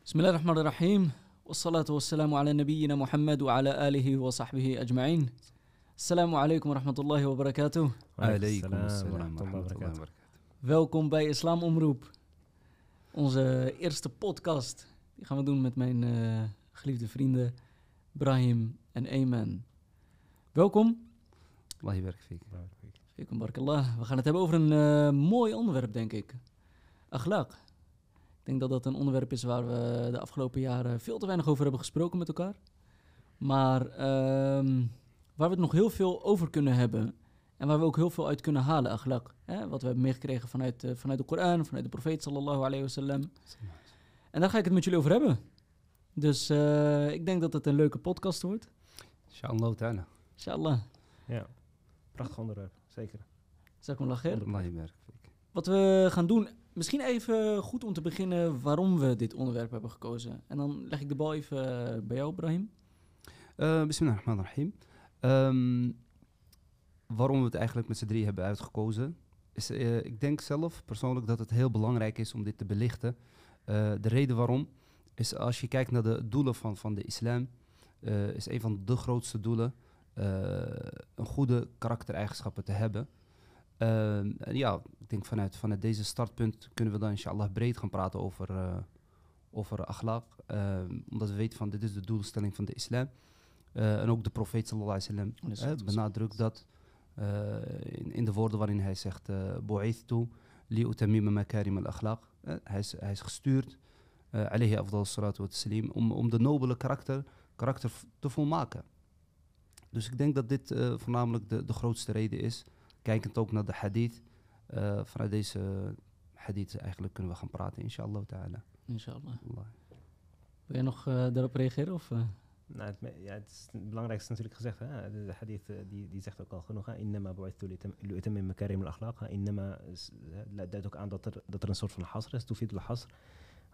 بسم الله الرحمن الرحيم والصلاة والسلام على نبينا محمد وعلى آله وصحبه أجمعين السلام عليكم ورحمة الله وبركاته Alaikum Assalam assalam wa wa rahmatullahi wa rahmatullahi wa barakatuh. barakatuh. Welkom bij Islam Omroep. Onze eerste podcast. Die gaan we doen met mijn eh, geliefde vrienden Brahim en Ayman. Welkom. Allah yabarak fik. Fikum barakallah. We gaan het hebben over een eh, mooi onderwerp, denk ik. Akhlaq. Ik denk dat dat een onderwerp is waar we de afgelopen jaren veel te weinig over hebben gesproken met elkaar. Maar ehm, waar we het nog heel veel over kunnen hebben. En waar we ook heel veel uit kunnen halen, akhlaq. Hè? Wat we hebben meegekregen vanuit, eh, vanuit de Koran, vanuit de profeet sallallahu alayhi wasallam. En daar ga ik het met jullie over hebben. Dus eh, ik denk dat het een leuke podcast wordt. Inshallah ta'ala. Inshallah. Ja, prachtig onderwerp, zeker. Zakum khair. Wat we gaan doen, misschien even goed om te beginnen waarom we dit onderwerp hebben gekozen. En dan leg ik de bal even eh, bij jou, Brahim. Eh, Bismillahirrahmanirrahim. Ehm, waarom we het eigenlijk met z'n drie hebben uitgekozen, is eh, ik denk zelf persoonlijk dat het heel belangrijk is om dit te belichten. De reden waarom is als je kijkt naar de doelen van, van de islam, is een van de grootste doelen een goede karaktereigenschappen te hebben. Ehm, ja, ik denk vanuit, vanuit deze startpunt kunnen we dan inshallah breed gaan praten over, eh over akhlaq. Ehm, omdat we weten van dit is de doelstelling van de islam. Eh, en ook de profeet sallallahu alaihi wasallam benadrukt dat eh, in, in de woorden waarin hij zegt Bu'ithtu li utamima makarim al-akhlaq. Hij, is, hij is gestuurd, alayhi afdal salatu wa om, om de nobele karakter, karakter te volmaken. Dus ik denk dat dit voornamelijk de, de grootste reden is. Kijkend ook naar de hadith. eh, vanuit deze hadith eigenlijk kunnen we gaan praten, inshallah ta'ala. Inshallah. Allah. Wil jij nog eh, daarop reageren? Of, eh? Nou, het, ja, het, is het belangrijkste natuurlijk gezegd. Hè? De, hadith die, die zegt ook al genoeg. hè. Innama liutammima makarim al-akhlaq. Innama duidt ook aan dat er, dat er een soort van hasr is, toefid al-hasr.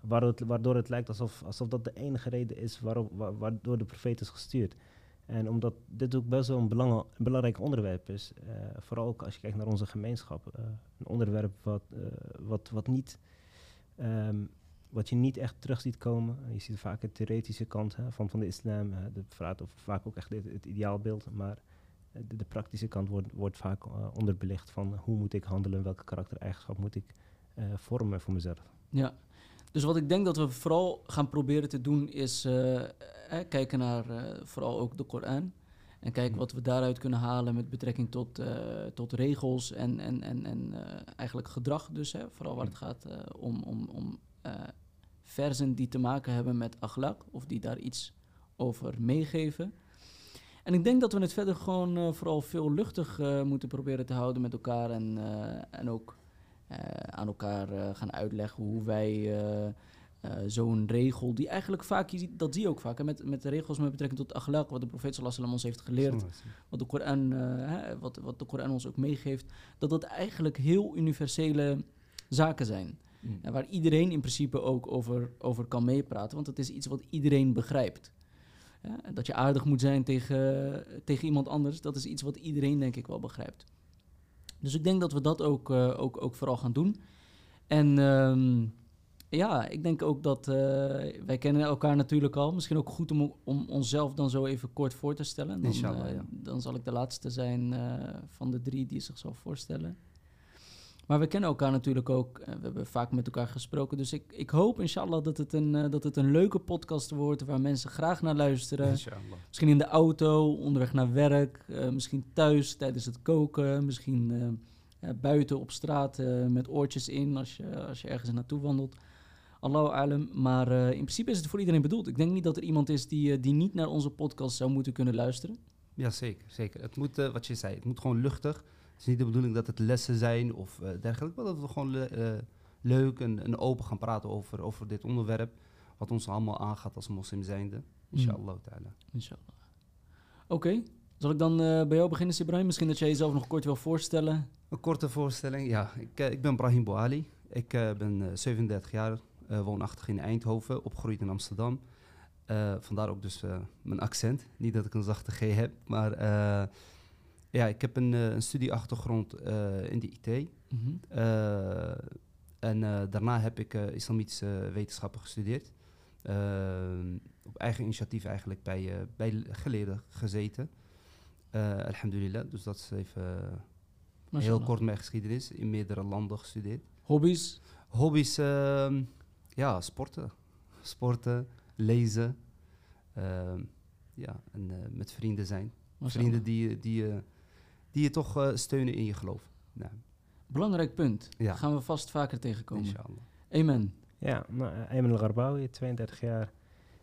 Waardoor het, waardoor het lijkt alsof, alsof dat de enige reden is waarop, wa- waardoor de profeet is gestuurd. En omdat dit ook best wel een, een belangrijk onderwerp is, eh, vooral ook als je kijkt naar onze gemeenschap, eh, een onderwerp wat, eh, wat, wat, niet, ehm, wat je niet echt terug ziet komen. Je ziet vaak de theoretische kant hè, van, van de islam, de praat over vaak ook echt het, het ideaalbeeld, maar de, de praktische kant wordt, wordt vaak onderbelicht van hoe moet ik handelen, welke karaktereigenschap moet ik vormen voor mezelf. Ja. Dus wat ik denk dat we vooral gaan proberen te doen is eh, eh, kijken naar eh, vooral ook de Koran. En kijken wat we daaruit kunnen halen met betrekking tot, eh, tot regels en, en, en, en eigenlijk gedrag dus. Hè, vooral waar het gaat om, om, om versen die te maken hebben met akhlaq of die daar iets over meegeven. En ik denk dat we het verder gewoon vooral veel luchtig moeten proberen te houden met elkaar en, en ook aan elkaar eh, gaan uitleggen hoe wij eh, eh, zo'n regel, die eigenlijk vaak, je ziet, dat zie je ook vaak, hè, met, met de regels met betrekking tot akhlaq, wat de profeet sallallahu ons heeft geleerd, wat de Koran, eh, hè, wat, wat de Koran ons ook meegeeft, dat dat eigenlijk heel universele zaken zijn. Mm. Waar iedereen in principe ook over, over kan meepraten, want het is iets wat iedereen begrijpt. Ja, dat je aardig moet zijn tegen, tegen iemand anders, dat is iets wat iedereen denk ik wel begrijpt. Dus ik denk dat we dat ook, eh, ook, ook vooral gaan doen. En ehm, ja, ik denk ook dat eh, wij kennen elkaar natuurlijk al. Misschien ook goed om, om onszelf dan zo even kort voor te stellen. Dan, Inshallah, eh, ja. dan zal ik de laatste zijn van de drie die zich zal voorstellen. Maar we kennen elkaar natuurlijk ook. eh, we hebben vaak met elkaar gesproken. Dus ik, ik hoop inshallah dat het, een, eh, dat het een leuke podcast wordt... waar mensen graag naar luisteren. Inshallah. Misschien in de auto, onderweg naar werk, eh, misschien thuis tijdens het koken, misschien buiten op straat met oortjes in als je, als je ergens naartoe wandelt. Allahu alam. Maar in principe is het voor iedereen bedoeld. Ik denk niet dat er iemand is die, die niet naar onze podcast zou moeten kunnen luisteren. Ja, zeker, zeker. Het moet, wat je zei, het moet gewoon luchtig. Het is niet de bedoeling dat het lessen zijn of eh, dergelijke, maar dat we gewoon le- eh, leuk en, en open gaan praten over, over dit onderwerp, wat ons allemaal aangaat als moslim zijnde. Inshallah ta'ala. Inshallah. Oké, zal ik dan eh, bij jou beginnen, Ibrahim? Misschien dat jij jezelf nog kort wil voorstellen. Een korte voorstelling, ja. Ik, ik ben Brahim Bouali. Ik ben eh, 37 jaar, woonachtig in Eindhoven, opgegroeid in Amsterdam. Eh, vandaar ook dus mijn accent. Niet dat ik een zachte G heb, maar ja, ik heb een, eh, een studieachtergrond eh, in de IT. Mhm. Eh, en daarna heb ik islamitische wetenschappen gestudeerd. Op eigen initiatief eigenlijk bij, bij geleerden gezeten. Alhamdulillah, dus dat is even heel kort mijn geschiedenis. In meerdere landen gestudeerd. Hobby's? Hobby's, ehm, ja, sporten. Sporten, lezen. ehm, ja, en met vrienden zijn. Mashallah. Vrienden die, die, die je toch eh, steunen in je geloof. Nou, Belangrijk punt. Ja. Gaan we vast vaker tegenkomen. inshallah. Amen. Ja, nou, eh, Ayman al-Garbawi, 32 jaar.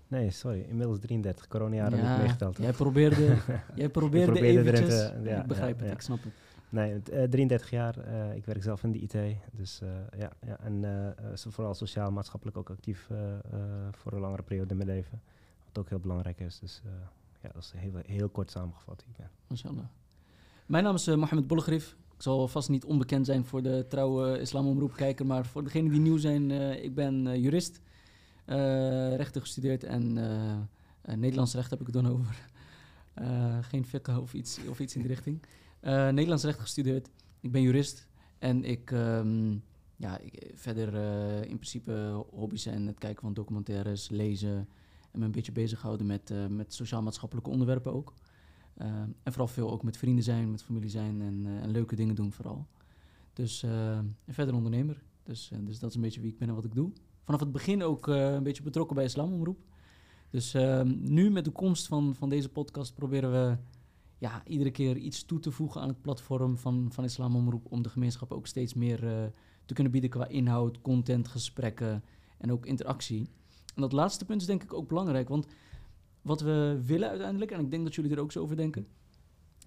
Nee, sorry, inmiddels 33. Coronajaren Ja, niet meegeteld. Jij probeerde, jij probeerde, eventjes... te- ja, ik begrijp ja, het, ja. ik snap het. Nee, het, eh, 33 jaar. eh, ik werk zelf in de IT. Dus eh, ja, ja, en vooral sociaal, maatschappelijk ook actief voor een langere periode in mijn leven. Wat ook heel belangrijk is. Dus eh, ja, dat is heel, heel kort samengevat. wie Ik ben. Mijn naam is eh, Mohamed Bollegrif. Ik zal vast niet onbekend zijn voor de trouwe islamomroepkijker, maar voor degenen die nieuw zijn, eh, ik ben eh, jurist, rechten gestudeerd en Nederlands recht heb ik het dan over. Geen fiqh of iets, of iets in die richting. Nederlands recht gestudeerd. Ik ben jurist en ik, ehm, ja, ik, verder in principe hobby's zijn het kijken van documentaires, lezen en me een beetje bezighouden met, met sociaal-maatschappelijke onderwerpen ook. Uh, en vooral veel ook met vrienden zijn, met familie zijn en, uh, en leuke dingen doen vooral. Dus uh, en verder ondernemer. Dus, dus dat is een beetje wie ik ben en wat ik doe. Vanaf het begin ook een beetje betrokken bij Islamomroep. Dus ehm, nu met de komst van, van deze podcast proberen we ja, iedere keer iets toe te voegen aan het platform van, van Islamomroep. Om de gemeenschap ook steeds meer eh, te kunnen bieden qua inhoud, content, gesprekken en ook interactie. En dat laatste punt is denk ik ook belangrijk, want wat we willen uiteindelijk, en ik denk dat jullie er ook zo over denken,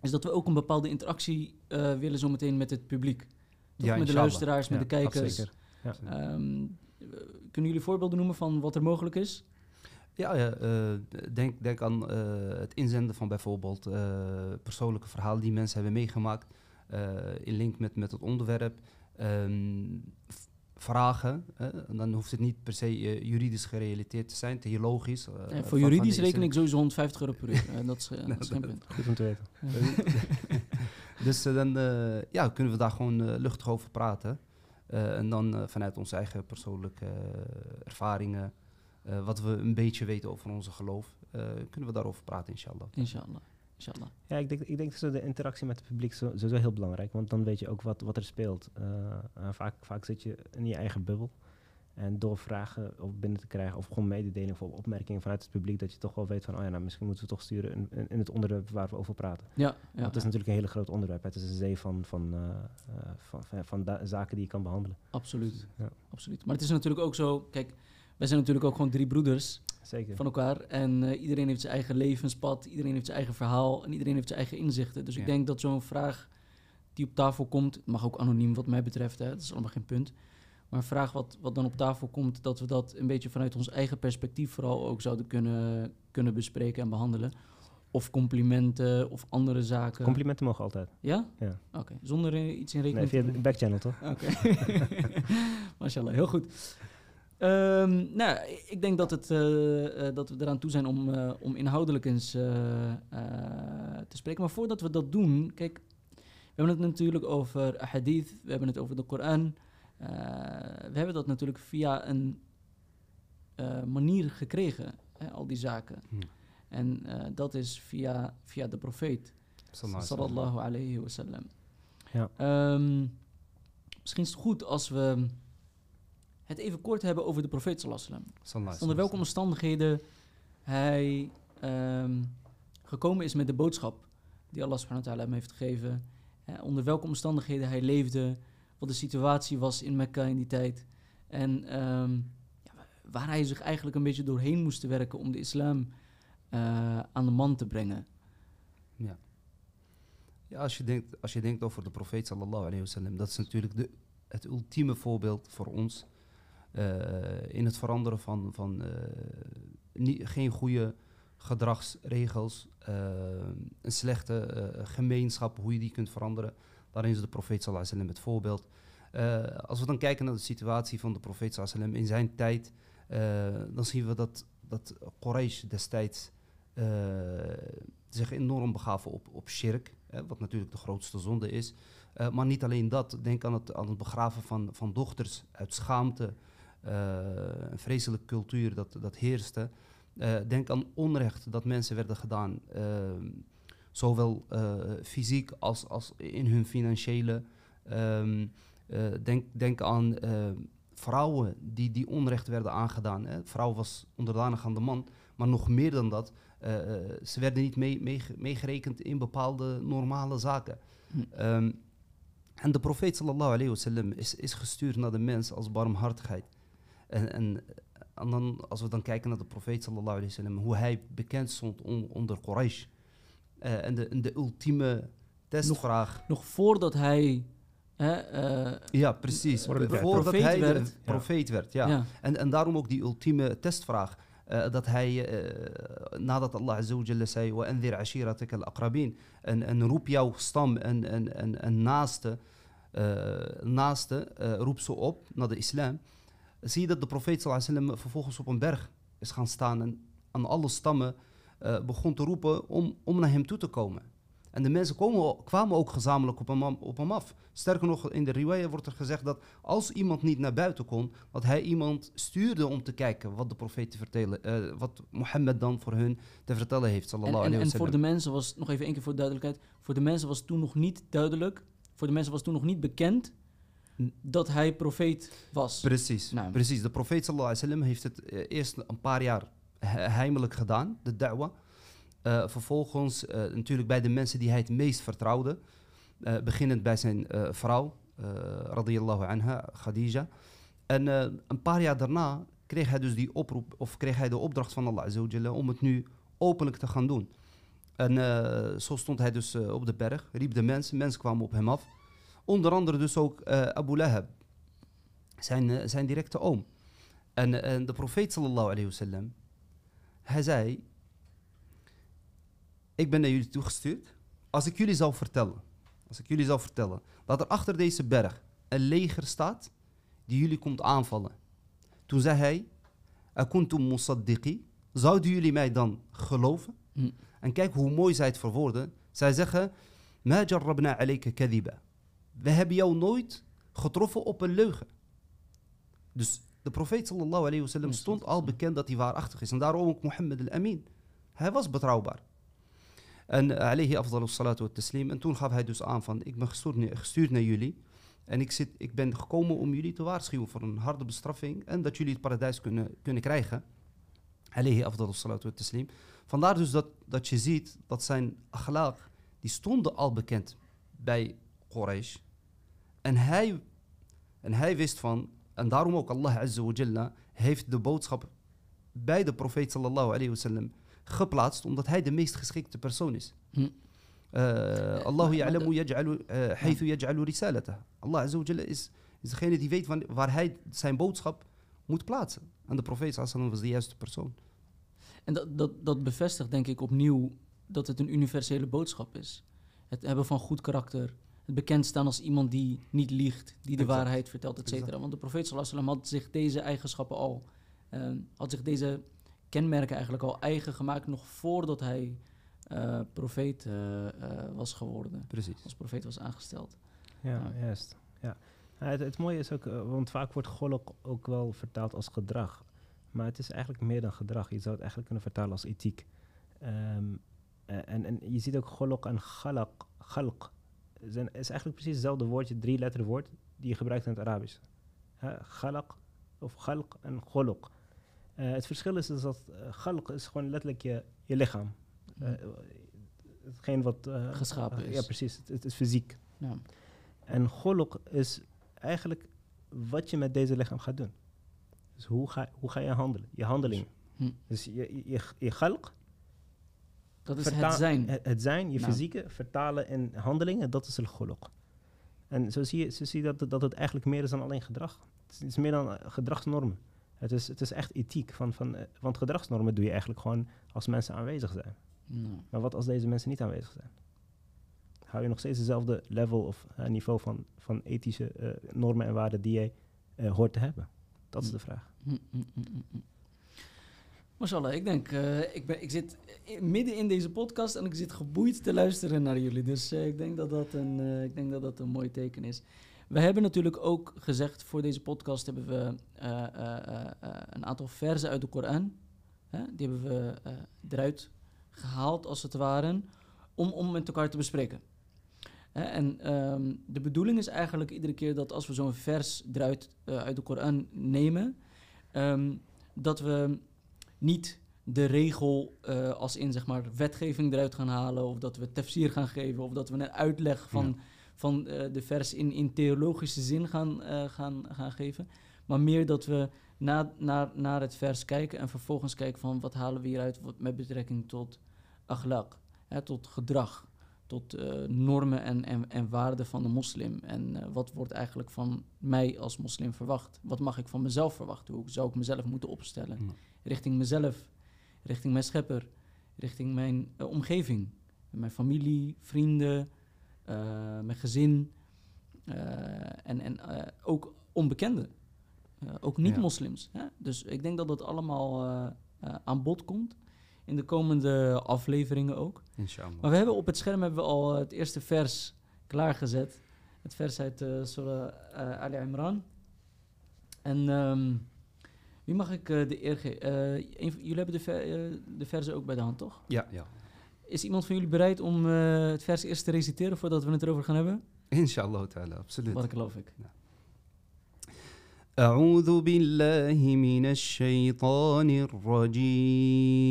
is dat we ook een bepaalde interactie uh, willen zometeen met het publiek. Toch? Ja, met de luisteraars, met Ja, de kijkers. zeker. Ja. Um, kunnen jullie voorbeelden noemen van wat er mogelijk is? Ja, ja uh, denk, denk aan uh, het inzenden van bijvoorbeeld persoonlijke verhalen die mensen hebben meegemaakt in link met, met het onderwerp. Um, vragen. Hè? Dan hoeft het niet per se uh, juridisch gerelateerd te zijn, theologisch. Uh, ja, voor juridisch reken ik sowieso 150 euro per uur. Uh, dat is, uh, dat is geen punt. Goed om te weten. dus dan ja, kunnen we daar gewoon luchtig over praten. en dan vanuit onze eigen persoonlijke ervaringen, wat we een beetje weten over onze geloof, kunnen we daarover praten, inshallah. Inshallah. Inshallah. Ja, ik denk, ik denk dat de interactie met het publiek zo, sowieso heel belangrijk, want dan weet je ook wat, wat er speelt. Uh, uh, vaak, vaak zit je in je eigen bubbel. En door vragen of binnen te krijgen, of gewoon mededeling of opmerkingen vanuit het publiek, dat je toch wel weet van, oh ja, nou, misschien moeten we toch sturen in, in, in het onderwerp waar we over praten. Ja, ja Want het is natuurlijk een hele groot onderwerp. Het is een zee van, van, uh, van, van, van zaken die je kan behandelen. Absoluut. Ja. Absoluut. Maar het is natuurlijk ook zo, kijk, wij zijn natuurlijk ook gewoon drie broeders Zeker. van elkaar. En uh, iedereen heeft zijn eigen levenspad, iedereen heeft zijn eigen verhaal en iedereen heeft zijn eigen inzichten. Dus ja. ik denk dat zo'n vraag die op tafel komt, mag ook anoniem wat mij betreft, hè, dat is allemaal geen punt. Maar een vraag wat, wat dan op tafel komt, dat we dat een beetje vanuit ons eigen perspectief vooral ook zouden kunnen, kunnen bespreken en behandelen. Of complimenten of andere zaken. Complimenten mogen altijd. Ja? Ja. Oké, okay. zonder uh, iets in rekening Nee, via de backchannel toch? Oké. Okay. Mashallah, heel goed. Um, nou, ik denk dat, het, uh, uh, dat we eraan toe zijn om, uh, om inhoudelijk eens te spreken. Maar voordat we dat doen, kijk, we hebben het natuurlijk over hadith, we hebben het over de Koran. we hebben dat natuurlijk via een manier gekregen, hè, al die zaken. Hmm. En dat is via, via de profeet, sallallahu alayhi wa sallam. Ja. Um, misschien is het goed als we het even kort hebben over de profeet sallallahu Onder welke omstandigheden hij um, gekomen is met de boodschap die Allah subhanahu wa ta'ala hem heeft gegeven. Uh, onder welke omstandigheden hij leefde, wat de situatie was in Mekka in die tijd. En um, ja, waar hij zich eigenlijk een beetje doorheen moest werken om de islam uh, aan de man te brengen. Ja. Ja, als je denkt, als je denkt over de profeet sallallahu alayhi wasallam, dat is natuurlijk de, het ultieme voorbeeld voor ons in het veranderen van, van nie, geen goede gedragsregels, uh, een slechte gemeenschap, hoe je die kunt veranderen. Daarin is de profeet sallallahu alaihi het voorbeeld. als we dan kijken naar de situatie van de profeet sallallahu in zijn tijd, dan zien we dat, dat Quraysh destijds zich enorm begaven op, op shirk, hè, wat natuurlijk de grootste zonde is. maar niet alleen dat, denk aan het, aan het begraven van, van dochters uit schaamte. Eh, een vreselijke cultuur dat, dat heerste. Eh, denk aan onrecht dat mensen werden gedaan, ehm, zowel eh, fysiek als, als in hun financiële. Ehm, eh, denk, denk aan eh, vrouwen die, die onrecht werden aangedaan. Hè. Vrouw was onderdanig aan de man, maar nog meer dan dat. ze werden niet mee- meege- meegerekend in bepaalde normale zaken. Hm. Ehm, en de profeet sallallahu alayhi wasallam is, is gestuurd naar de mens als barmhartigheid. En, en, en dan, als we dan kijken naar de profeet sallallahu alayhi wasallam, hoe hij bekend stond on- onder Quraysh. Eh, en, de, en de ultieme testvraag. Nog voordat hij... Hè, eh, ja, precies. Voordat hij Voordat profeet hij werd. de profeet werd. Ja. ja. En, en daarom ook die ultieme testvraag. eh, dat hij, eh, nadat Allah Azza wa Jalla zei, وَأَنذِرْ عَشِيرَتَكَ الْأَقْرَبِينَ en, en roep jouw stam en, en, en, en naaste, eh, naaste eh, roep ze op naar de islam. Zie je dat de profeet wasallam vervolgens op een berg is gaan staan en aan alle stammen eh, begon te roepen om, om naar hem toe te komen. En de mensen komen, kwamen ook gezamenlijk op hem, op hem af. Sterker nog, in de riwaya wordt er gezegd dat als iemand niet naar buiten kon, dat hij iemand stuurde om te kijken wat de profeet te vertellen, eh, wat Mohammed dan voor hun te vertellen heeft. En, en, en voor de sallam. mensen was, nog even één keer voor de duidelijkheid, voor de mensen was toen nog niet duidelijk, voor de mensen was toen nog niet bekend dat hij profeet was. Precies, Nou. precies. De profeet sallallahu alaihi wasallam heeft het eh, eerst een paar jaar he- heimelijk gedaan, de da'wa. Eh, vervolgens eh, natuurlijk bij de mensen die hij het meest vertrouwde. Beginnend bij zijn vrouw, radiyallahu anha, Khadija. En een paar jaar daarna kreeg hij dus die oproep, of kreeg hij de opdracht van Allah om het nu openlijk te gaan doen. En zo stond hij dus op de berg, riep de mensen, mensen kwamen op hem af. Onder andere dus ook eh, Abu Lahab, zijn, eh, zijn directe oom. En, en de profeet sallallahu alayhi wasallam, hij zei, ik ben naar jullie toegestuurd. Als ik jullie zou vertellen, als ik jullie zou vertellen, dat er achter deze berg een leger staat die jullie komt aanvallen. Toen zei hij, akuntum musaddiqi, zouden jullie mij dan geloven? Hm. En kijk hoe mooi zij het verwoorden. Zij zeggen, ma jarrabna alayka kadhiba. We hebben jou nooit getroffen op een leugen. Dus de profeet sallallahu alayhi wasallam stond al bekend dat hij waarachtig is. En daarom ook Mohammed al-Amin. Hij was betrouwbaar. En uh, alayhi afdalu salatu wa taslim. En toen gaf hij dus aan van, ik ben gestuurd, naar- jullie. En ik, zit, ik ben gekomen om jullie te waarschuwen voor een harde bestraffing. En dat jullie het paradijs kunnen, kunnen krijgen. Alayhi afdalu salatu wa taslim. Vandaar dus dat, dat je ziet dat zijn akhlaaq, die stonden al bekend bij Quraysh. En hij, en hij wist van, en daarom ook Allah Azza wa Jalla heeft de boodschap bij de profeet sallallahu alayhi wasallam geplaatst, omdat hij de meest geschikte persoon is. Hm. Uh, Allahu maar ya'lamu yaj'alu, uh, haythu yaj'alu risalata. Allah Azza wa Jalla is, is degene die weet van, waar hij zijn boodschap moet plaatsen. En de profeet sallallahu was de juiste persoon. En dat, dat, dat bevestigt denk ik opnieuw dat het een universele boodschap is. Het hebben van goed karakter. Het bekend staan als iemand die niet liegt, die de Exact. waarheid vertelt, et cetera. Want de profeet sallallahu had zich deze eigenschappen al, eh, had zich deze kenmerken eigenlijk al eigen gemaakt nog voordat hij eh, profeet eh, eh, was geworden. Precies. Als profeet was aangesteld. Ja, Ja. juist. Ja. Ja, het, het mooie is ook, want vaak wordt golok ook wel vertaald als gedrag. Maar het is eigenlijk meer dan gedrag. Je zou het eigenlijk kunnen vertalen als ethiek. Ehm, eh, en, en je ziet ook golok en galak, galk. Zijn, is eigenlijk precies hetzelfde woordje, drie letter woord, die je gebruikt in het Arabisch. Galak of galk en golok. Eh, het verschil is dus dat uh, galk is gewoon letterlijk je, je lichaam. Uh, hetgeen wat... uh, Geschapen is. Ja, precies. Het, het is fysiek. Ja. En golok is eigenlijk wat je met deze lichaam gaat doen. Dus hoe ga, hoe ga je handelen? Je handeling. Hm. Dus je, je, je, je galk, Dat is verta- het zijn. Het, het zijn, je Nou. fysieke, vertalen in handelingen, dat is een golok. En zo zie je, zo zie je dat, dat het eigenlijk meer is dan alleen gedrag. Het is, meer dan uh, gedragsnormen. Het is, het is echt ethiek. Van, van, uh, want gedragsnormen doe je eigenlijk gewoon als mensen aanwezig zijn. Nou. Maar wat als deze mensen niet aanwezig zijn? Hou je nog steeds dezelfde level of uh, niveau van, van ethische uh, normen en waarden die jij uh, hoort te hebben? Dat is de vraag. Hm, hm, hm, hm. Mashallah, ik denk, eh, ik, ben, ik zit i- midden in deze podcast en ik zit geboeid te luisteren naar jullie. Dus eh, ik, denk dat dat een, eh, ik denk dat dat een mooi teken is. We hebben natuurlijk ook gezegd, voor deze podcast hebben we eh, eh, eh, eh, een aantal verzen uit de Koran. Die hebben we eh, eruit gehaald, als het ware, om, om met elkaar te bespreken. En ehm, de bedoeling is eigenlijk iedere keer dat als we zo'n vers eruit eh, uit de Koran nemen, ehm, dat we niet de regel eh, als in zeg maar wetgeving eruit gaan halen, of dat we tafsir gaan geven, of dat we een uitleg van, Ja. van eh, de vers in, in theologische zin gaan, eh, gaan, gaan geven. Maar meer dat we na, naar, naar het vers kijken en vervolgens kijken van wat halen we hieruit wat, met betrekking tot akhlaq, hè, tot gedrag, tot normen en, en, en waarden van de moslim. En wat wordt eigenlijk van mij als moslim verwacht? Wat mag ik van mezelf verwachten? Hoe zou ik mezelf moeten opstellen? Ja. Richting mezelf, richting mijn schepper, richting mijn eh, omgeving. Mijn familie, vrienden, eh, mijn gezin eh, en, en ook onbekenden. Ook niet-moslims. Dus ik denk dat dat allemaal aan bod komt. In de komende afleveringen ook. Inshallah. Maar we hebben op het scherm hebben we al het eerste vers klaargezet. Het vers uit Surah Ali Imran. En ehm, wie mag ik uh, de eer geven? Uh, jullie hebben de, ver, uh, de versen ook bij de hand, toch? Ja, ja. Is iemand van jullie bereid om uh, het vers eerst te reciteren voordat we het erover gaan hebben? Inshallah ta'ala, absoluut. Wat geloof ik. Ja. أعوذ بالله من الشيطان الرجيم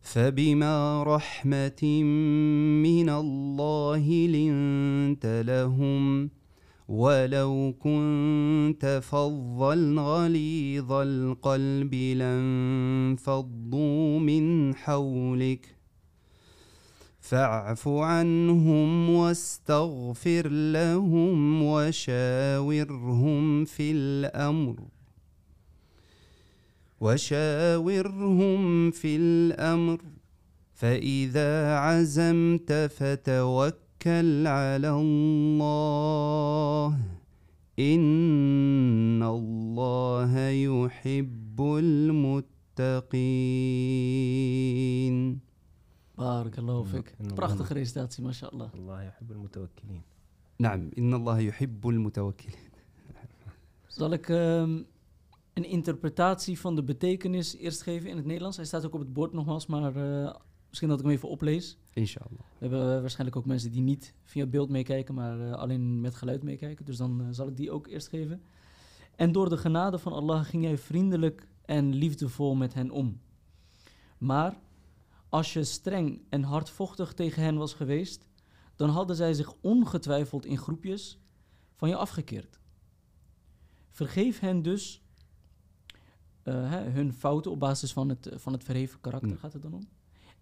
فبما رحمة من الله لنت لهم ولو كنت فظا غليظ القلب لانفضوا من حولك. فاعف عنهم واستغفر لهم وشاورهم في الأمر. وشاورهم في الأمر. فإذا عزمت فتوكل على الله ان الله يحب المتقين Barakallahu fik. Prachtige recitatie, mashallah. Allah yuhibbu al-mutawakkilin. نعم إن الله يحب المتوكلين Zal ik um, een interpretatie van de betekenis eerst geven in het Nederlands? Hij staat ook op het bord nogmaals, maar uh, misschien dat ik hem even oplees. Inshallah. We hebben uh, waarschijnlijk ook mensen die niet via beeld meekijken, maar uh, alleen met geluid meekijken. Dus dan zal ik die ook eerst geven. En door de genade van Allah ging hij vriendelijk en liefdevol met hen om. Maar als je streng en hardvochtig tegen hen was geweest, dan hadden zij zich ongetwijfeld in groepjes van je afgekeerd. Vergeef hen dus uh, hè, hun fouten op basis van het, van het verheven karakter, mm. gaat het dan om.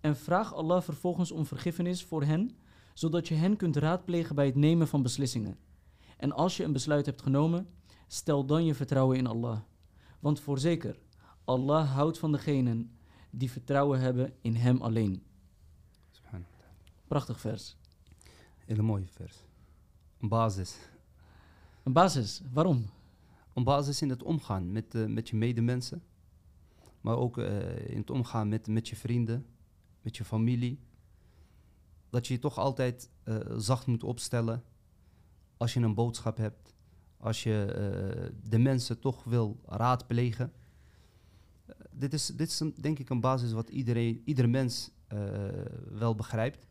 En vraag Allah vervolgens om vergiffenis voor hen, zodat je hen kunt raadplegen bij het nemen van beslissingen. En als je een besluit hebt genomen, stel dan je vertrouwen in Allah. Want voorzeker, Allah houdt van degenen die vertrouwen hebben in Hem alleen. Prachtig vers. Hele mooie vers. Een basis. Een basis, waarom? Een basis in het omgaan met, uh, met je medemensen. Maar ook uh, in het omgaan met, met je vrienden, met je familie. Dat je je toch altijd uh, zacht moet opstellen als je een boodschap hebt. Als je de mensen toch wil raadplegen dit is, dit is een, denk ik een basis wat iedereen, ieder mens wel begrijpt.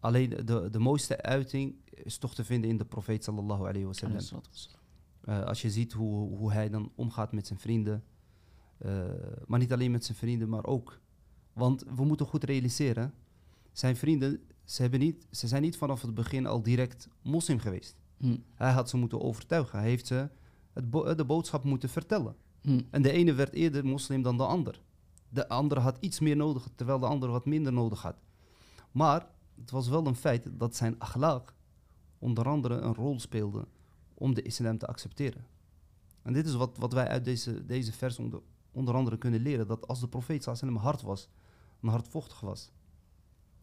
Alleen de, de mooiste uiting is toch te vinden in de profeet sallallahu alayhi wasallam. Uh, als je ziet hoe, hoe hij dan omgaat met zijn vrienden. Uh, maar niet alleen met zijn vrienden, maar ook. Want we moeten goed realiseren. Zijn vrienden, ze, hebben niet, ze zijn niet vanaf het begin al direct moslim geweest. Hm. Hij had ze moeten overtuigen. Hij heeft ze het bo de boodschap moeten vertellen. Hm. En de ene werd eerder moslim dan de ander. De andere had iets meer nodig, terwijl de andere wat minder nodig had. Maar het was wel een feit dat zijn akhlaq onder andere een rol speelde om de islam te accepteren. En dit is wat, wat wij uit deze, deze vers onder, onder andere kunnen leren. Dat als de profeet sallam hard was en hardvochtig was,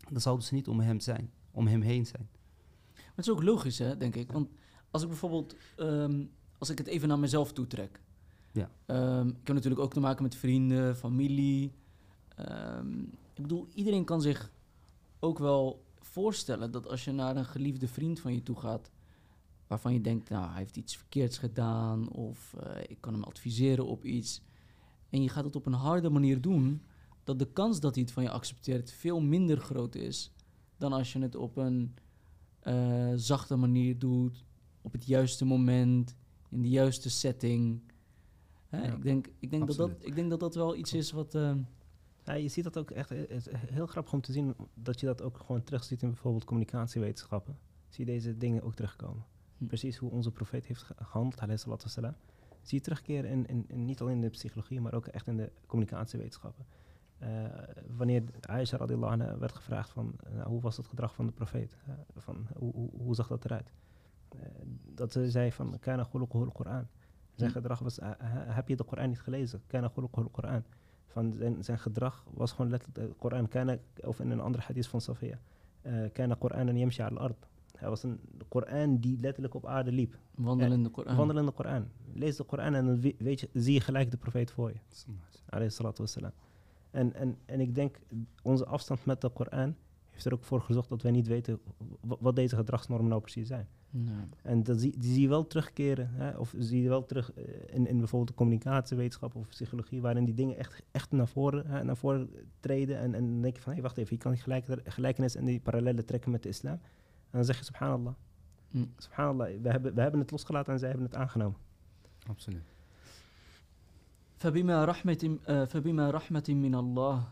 dan zouden ze niet om hem zijn, om hem heen zijn. Maar het is ook logisch, hè, denk ik. Want als ik bijvoorbeeld, um, als ik het even naar mezelf toetrek. Ja. Ehm, ik heb natuurlijk ook te maken met vrienden, familie. Ehm, ik bedoel, iedereen kan zich ook wel voorstellen dat als je naar een geliefde vriend van je toe gaat, waarvan je denkt, nou, hij heeft iets verkeerds gedaan of eh, ik kan hem adviseren op iets, en je gaat het op een harde manier doen, dat de kans dat hij het van je accepteert veel minder groot is dan als je het op een eh, zachte manier doet, op het juiste moment, in de juiste setting. Hè, Ja, ik, denk, ik, denk dat dat, ik denk dat dat wel iets is wat. eh, Ja, je ziet dat ook echt, eh, het is heel grappig om te zien dat je dat ook gewoon terugziet in bijvoorbeeld communicatiewetenschappen. Zie je deze dingen ook terugkomen. Hm. Precies hoe onze profeet heeft ge- gehandeld, alayhi salatu. Zie je terugkeren in, in, in- niet alleen in de psychologie, maar ook echt in de communicatiewetenschappen. Eh, wanneer Aisha radiallahu anha werd gevraagd van eh, nou, hoe was het gedrag van de profeet? Eh, van, hoe, hoe, hoe zag dat eruit? Dat ze zei van, kana khuluquhu al-Qur'an. Zijn Hm. gedrag was, heb je de Koran niet gelezen? Kana khuluquhu al-Qur'an van zijn, zijn gedrag was gewoon letterlijk de Koran. Kana, of in een andere hadith van Safia. eh, Kana Qur'anan yamshi al ard. Hij was een Koran die letterlijk op aarde liep. wandelende Koran. Wandelende Koran. Lees de Koran en dan we- weet je, zie je gelijk de profeet voor je. Alayhi salatu wassalam. En, en, en ik denk, onze afstand met de Koran heeft er ook voor gezorgd dat wij niet weten wat deze gedragsnormen nou precies zijn. En dat zie, die zie je wel terugkeren, hè, of zie je wel terug eh, in, in bijvoorbeeld de communicatiewetenschap of psychologie, waarin die dingen echt, echt naar, voren, hè, naar voren treden. En, en dan denk je van, hé, wacht even, je kan die gelijk, gelijkenis en die parallellen trekken met de islam. En dan zeg je, subhanallah, Hm. subhanallah, we hebben, we hebben het losgelaten en zij hebben het aangenomen. Absoluut. فبما رحمة آه، فبما رحمة من الله.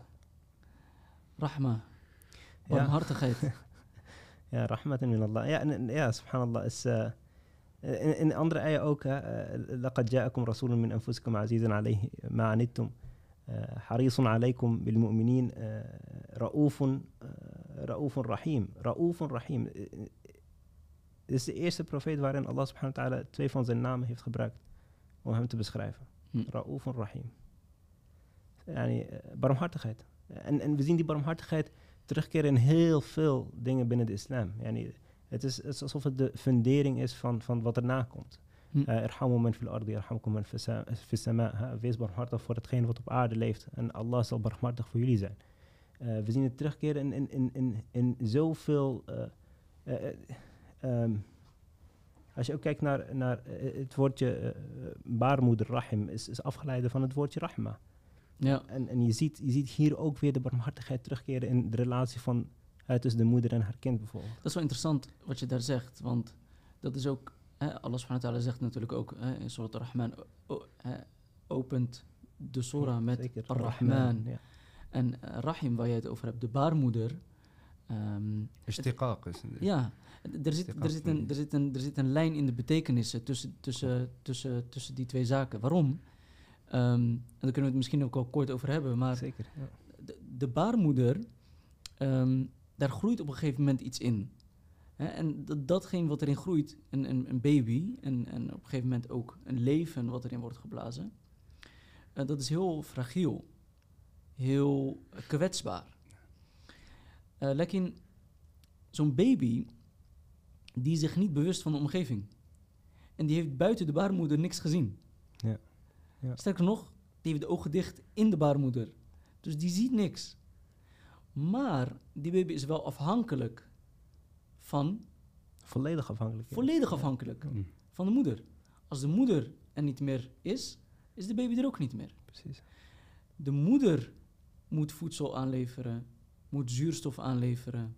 رحمة. ونهار خير. يا رحمة من الله. يا, يا سبحان الله الس... آه، إن أندر أي أوكا آه، لقد جاءكم رسول من أنفسكم عزيز عليه ما عنتم حريص عليكم بالمؤمنين رؤوف رؤوف رحيم رؤوف رحيم. Is de eerste profeet waarin Allah subhanahu wa ta'ala twee van zijn namen heeft gebruikt om hem te beschrijven. Hm. Ra'ouf Rahim. Yani, eh, barmhartigheid. En, en we zien die barmhartigheid terugkeren in heel veel dingen binnen de islam. Yani, het, is, het is alsof het de fundering is van, van wat erna komt. Hm. Eh, fil ardi, fis sama. Wees barmhartig voor hetgeen wat op aarde leeft. En Allah zal barmhartig voor jullie zijn. Eh, we zien het terugkeren in, in, in, in, in zoveel... ehm, als je ook kijkt naar, naar eh, het woordje eh, baarmoeder, rahim, is, is afgeleid van het woordje rahma. Ja, En, en je, ziet, je ziet hier ook weer de barmhartigheid terugkeren in de relatie van, eh, tussen de moeder en haar kind bijvoorbeeld. dat is wel interessant wat je daar zegt. Want dat is ook... Hè, Allah subhanahu wa ta'ala zegt natuurlijk ook hè, in Surat Ar-Rahman... opent de surah met. Ar-Rahman. Ja. En eh, Rahim, waar jij het over hebt, de baarmoeder... Ishtiqaq is... Ja, er zit, er, zit een, er, zit een, er zit een lijn in de betekenissen tussen, tussen, tussen, tussen die twee zaken. Waarom? Ehm, en daar kunnen we het misschien ook al kort over hebben, maar Zeker. Ja. de, de baarmoeder, ehm, daar groeit op een gegeven moment iets in. Hè, en dat, datgene wat erin groeit, een, een, een baby en, en op een gegeven moment ook een leven wat erin wordt geblazen, eh, dat is heel fragiel, heel kwetsbaar. Eh lekker zo'n baby, die zich niet bewust van de omgeving. En die heeft buiten de baarmoeder niks gezien. Ja. Ja. Sterker nog, die heeft de ogen dicht in de baarmoeder. Dus die ziet niks. Maar die baby is wel afhankelijk van, Volledig afhankelijk. ja. volledig afhankelijk Mm. van de moeder. Als de moeder er niet meer is, is de baby er ook niet meer. Precies. De moeder moet voedsel aanleveren, moet zuurstof aanleveren,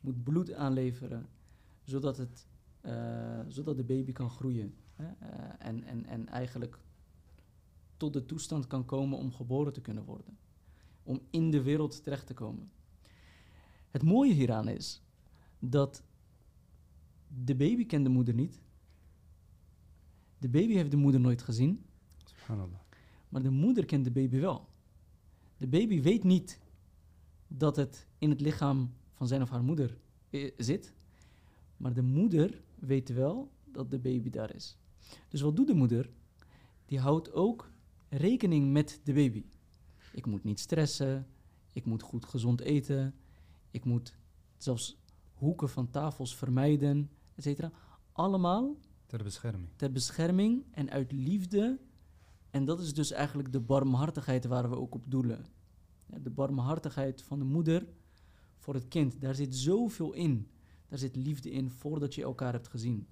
moet bloed aanleveren, zodat, het, eh, zodat de baby kan groeien. Hè? Eh, en, en, en eigenlijk tot de toestand kan komen om geboren te kunnen worden. Om in de wereld terecht te komen. Het mooie hieraan is dat de baby kent de moeder niet. De baby heeft de moeder nooit gezien. Subhanallah. Maar de moeder kent de baby wel. De baby weet niet dat het in het lichaam van zijn of haar moeder eh, zit. Maar de moeder weet wel dat de baby daar is. Dus wat doet de moeder? Die houdt ook rekening met de baby. Ik moet niet stressen. Ik moet goed gezond eten. Ik moet zelfs hoeken van tafels vermijden, et cetera. Allemaal Ter bescherming. ter bescherming en uit liefde En dat is dus eigenlijk de barmhartigheid waar we ook op doelen. De barmhartigheid van de moeder voor het kind. Daar zit zoveel in. Daar zit liefde in voordat je elkaar hebt gezien.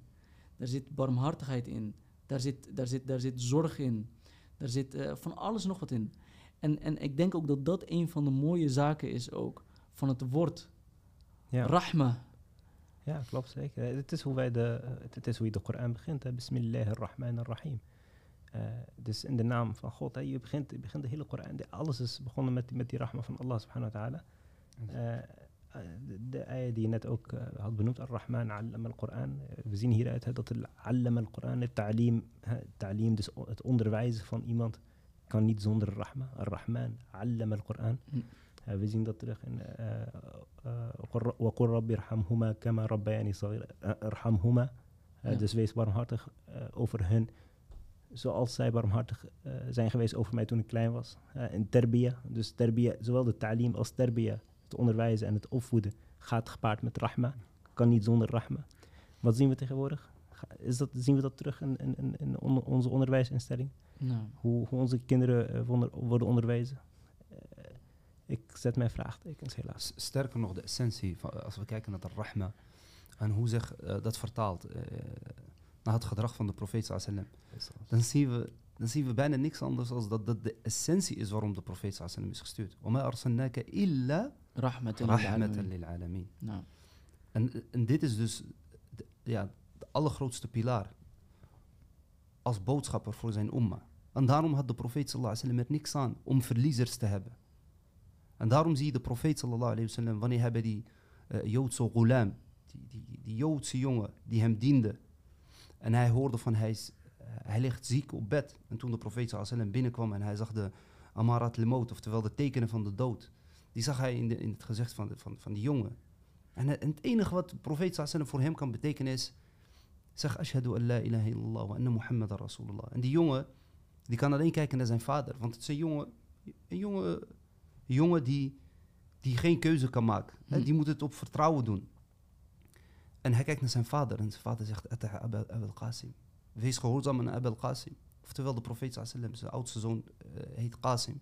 Daar zit barmhartigheid in. Daar zit, daar zit, daar zit zorg in. Daar zit eh, van alles nog wat in. En, en ik denk ook dat dat een van de mooie zaken is ook. Van het woord. Ja. Rahma. Ja, klopt zeker. Het is hoe, wij de, het, het is hoe je de Koran begint. hè. Bismillahirrahmanirrahim. Eh dus in de naam van God. Hè. Je, begint, je begint de hele Koran. de- Alles is begonnen met, met die rahma van Allah subhanahu wa ta'ala. Eh, eh, de, de ayah die je net ook eh, had benoemd, Ar-Rahman, Allama al-Quran. Eh, we zien hieruit hè, dat het Allama al-Quran, het ta'lim, hè, ta'lim, dus o- het onderwijzen van iemand, kan niet zonder rahma. Ar-Rahman, Allama al-Quran. Hm. Eh, we zien dat terug in eh, eh, وقل وقل رب ارحمهما كما ربياني صغيرا Eh, ارحمهما Eh, Ja. dus wees barmhartig eh, over hen zoals zij barmhartig eh, zijn geweest over mij toen ik klein was. Eh, en terbiya, dus terbiya, zowel de ta'lim als terbiya, het onderwijzen en het opvoeden, gaat gepaard met rahma. Kan niet zonder rahma. Wat zien we tegenwoordig? Is dat, zien we dat terug in, in, in, in on- onze onderwijsinstelling? Nou, Hoe, hoe onze kinderen eh, wonder- worden onderwezen? Ik zet mijn vraagtekens helaas. S- Sterker nog, de essentie, van, als we kijken naar de rahma en hoe zich dat vertaalt eh, naar het gedrag van de profeet sallam. Dan zien we dan zien we bijna niks anders dan dat dat de essentie is waarom de profeet sallam is gestuurd. Oma arsalnaka illa rahmatan lil alamin. En, en dit is dus de, ja, de allergrootste pilaar als boodschapper voor zijn umma. En daarom had de profeet sallallahu er niks aan om verliezers te hebben. En daarom zie je de profeet sallallahu wanneer hebben die eh, Joodse gulam, die, die, die Joodse jongen die hem diende, en hij hoorde van hij, is, eh, hij ligt ziek op bed. En toen de profeet wasallam binnenkwam en hij zag de amarat lemot, oftewel de tekenen van de dood, die zag hij in, de, in het gezicht van, de, van, van die jongen. En, het- en enige wat de profeet wasallam voor hem kan betekenen is, zeg ashhadu an la ilaha illallah wa anna muhammadan rasulullah. En die jongen, die kan alleen kijken naar zijn vader, want het is een jongen, een jongen, een jongen die, die geen keuze kan maken. Hè, Hm. Die moet het op vertrouwen doen. En hij kijkt naar zijn vader en zijn vader zegt, Ata Abel Qasim. Wees gehoorzaam aan Abel Qasim. Oftewel de profeet wasallam, zijn oudste zoon eh, heet Qasim.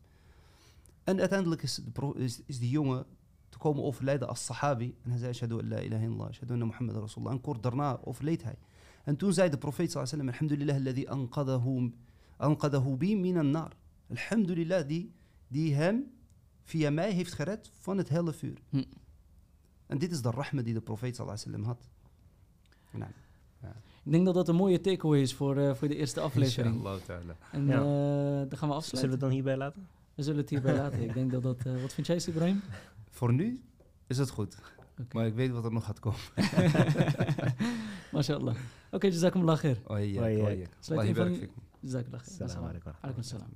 En uiteindelijk is, de is, is die jongen te komen overlijden als sahabi. En hij zei, ashhadu an la ilaha illallah, ashhadu anna muhammadan rasulullah. En kort daarna overleed hij. En toen zei de profeet wasallam, alhamdulillah, alladhi anqadahu, anqadahu bi min an-nar. Alhamdulillah, die, die hem via mij heeft gered van het helle vuur. Hm. En dit is de rahma die de profeet wasallam had. Nou, ik denk dat dat een mooie takeaway is voor, eh, voor de eerste aflevering. inshallah. En Ja. eh, dan gaan we afsluiten. Zullen we het dan hierbij laten? We zullen het hierbij laten. Ik denk dat dat... eh, wat vind jij, Ibrahim? Voor nu is het goed. Maar ik weet wat er nog gaat komen. MashaAllah. Oké, jazakumullah khair. Oh, ja, Hoi, oh, eh. ja. Sluit Allah in van- khair. Assalamu alaikum. Alaikum salam.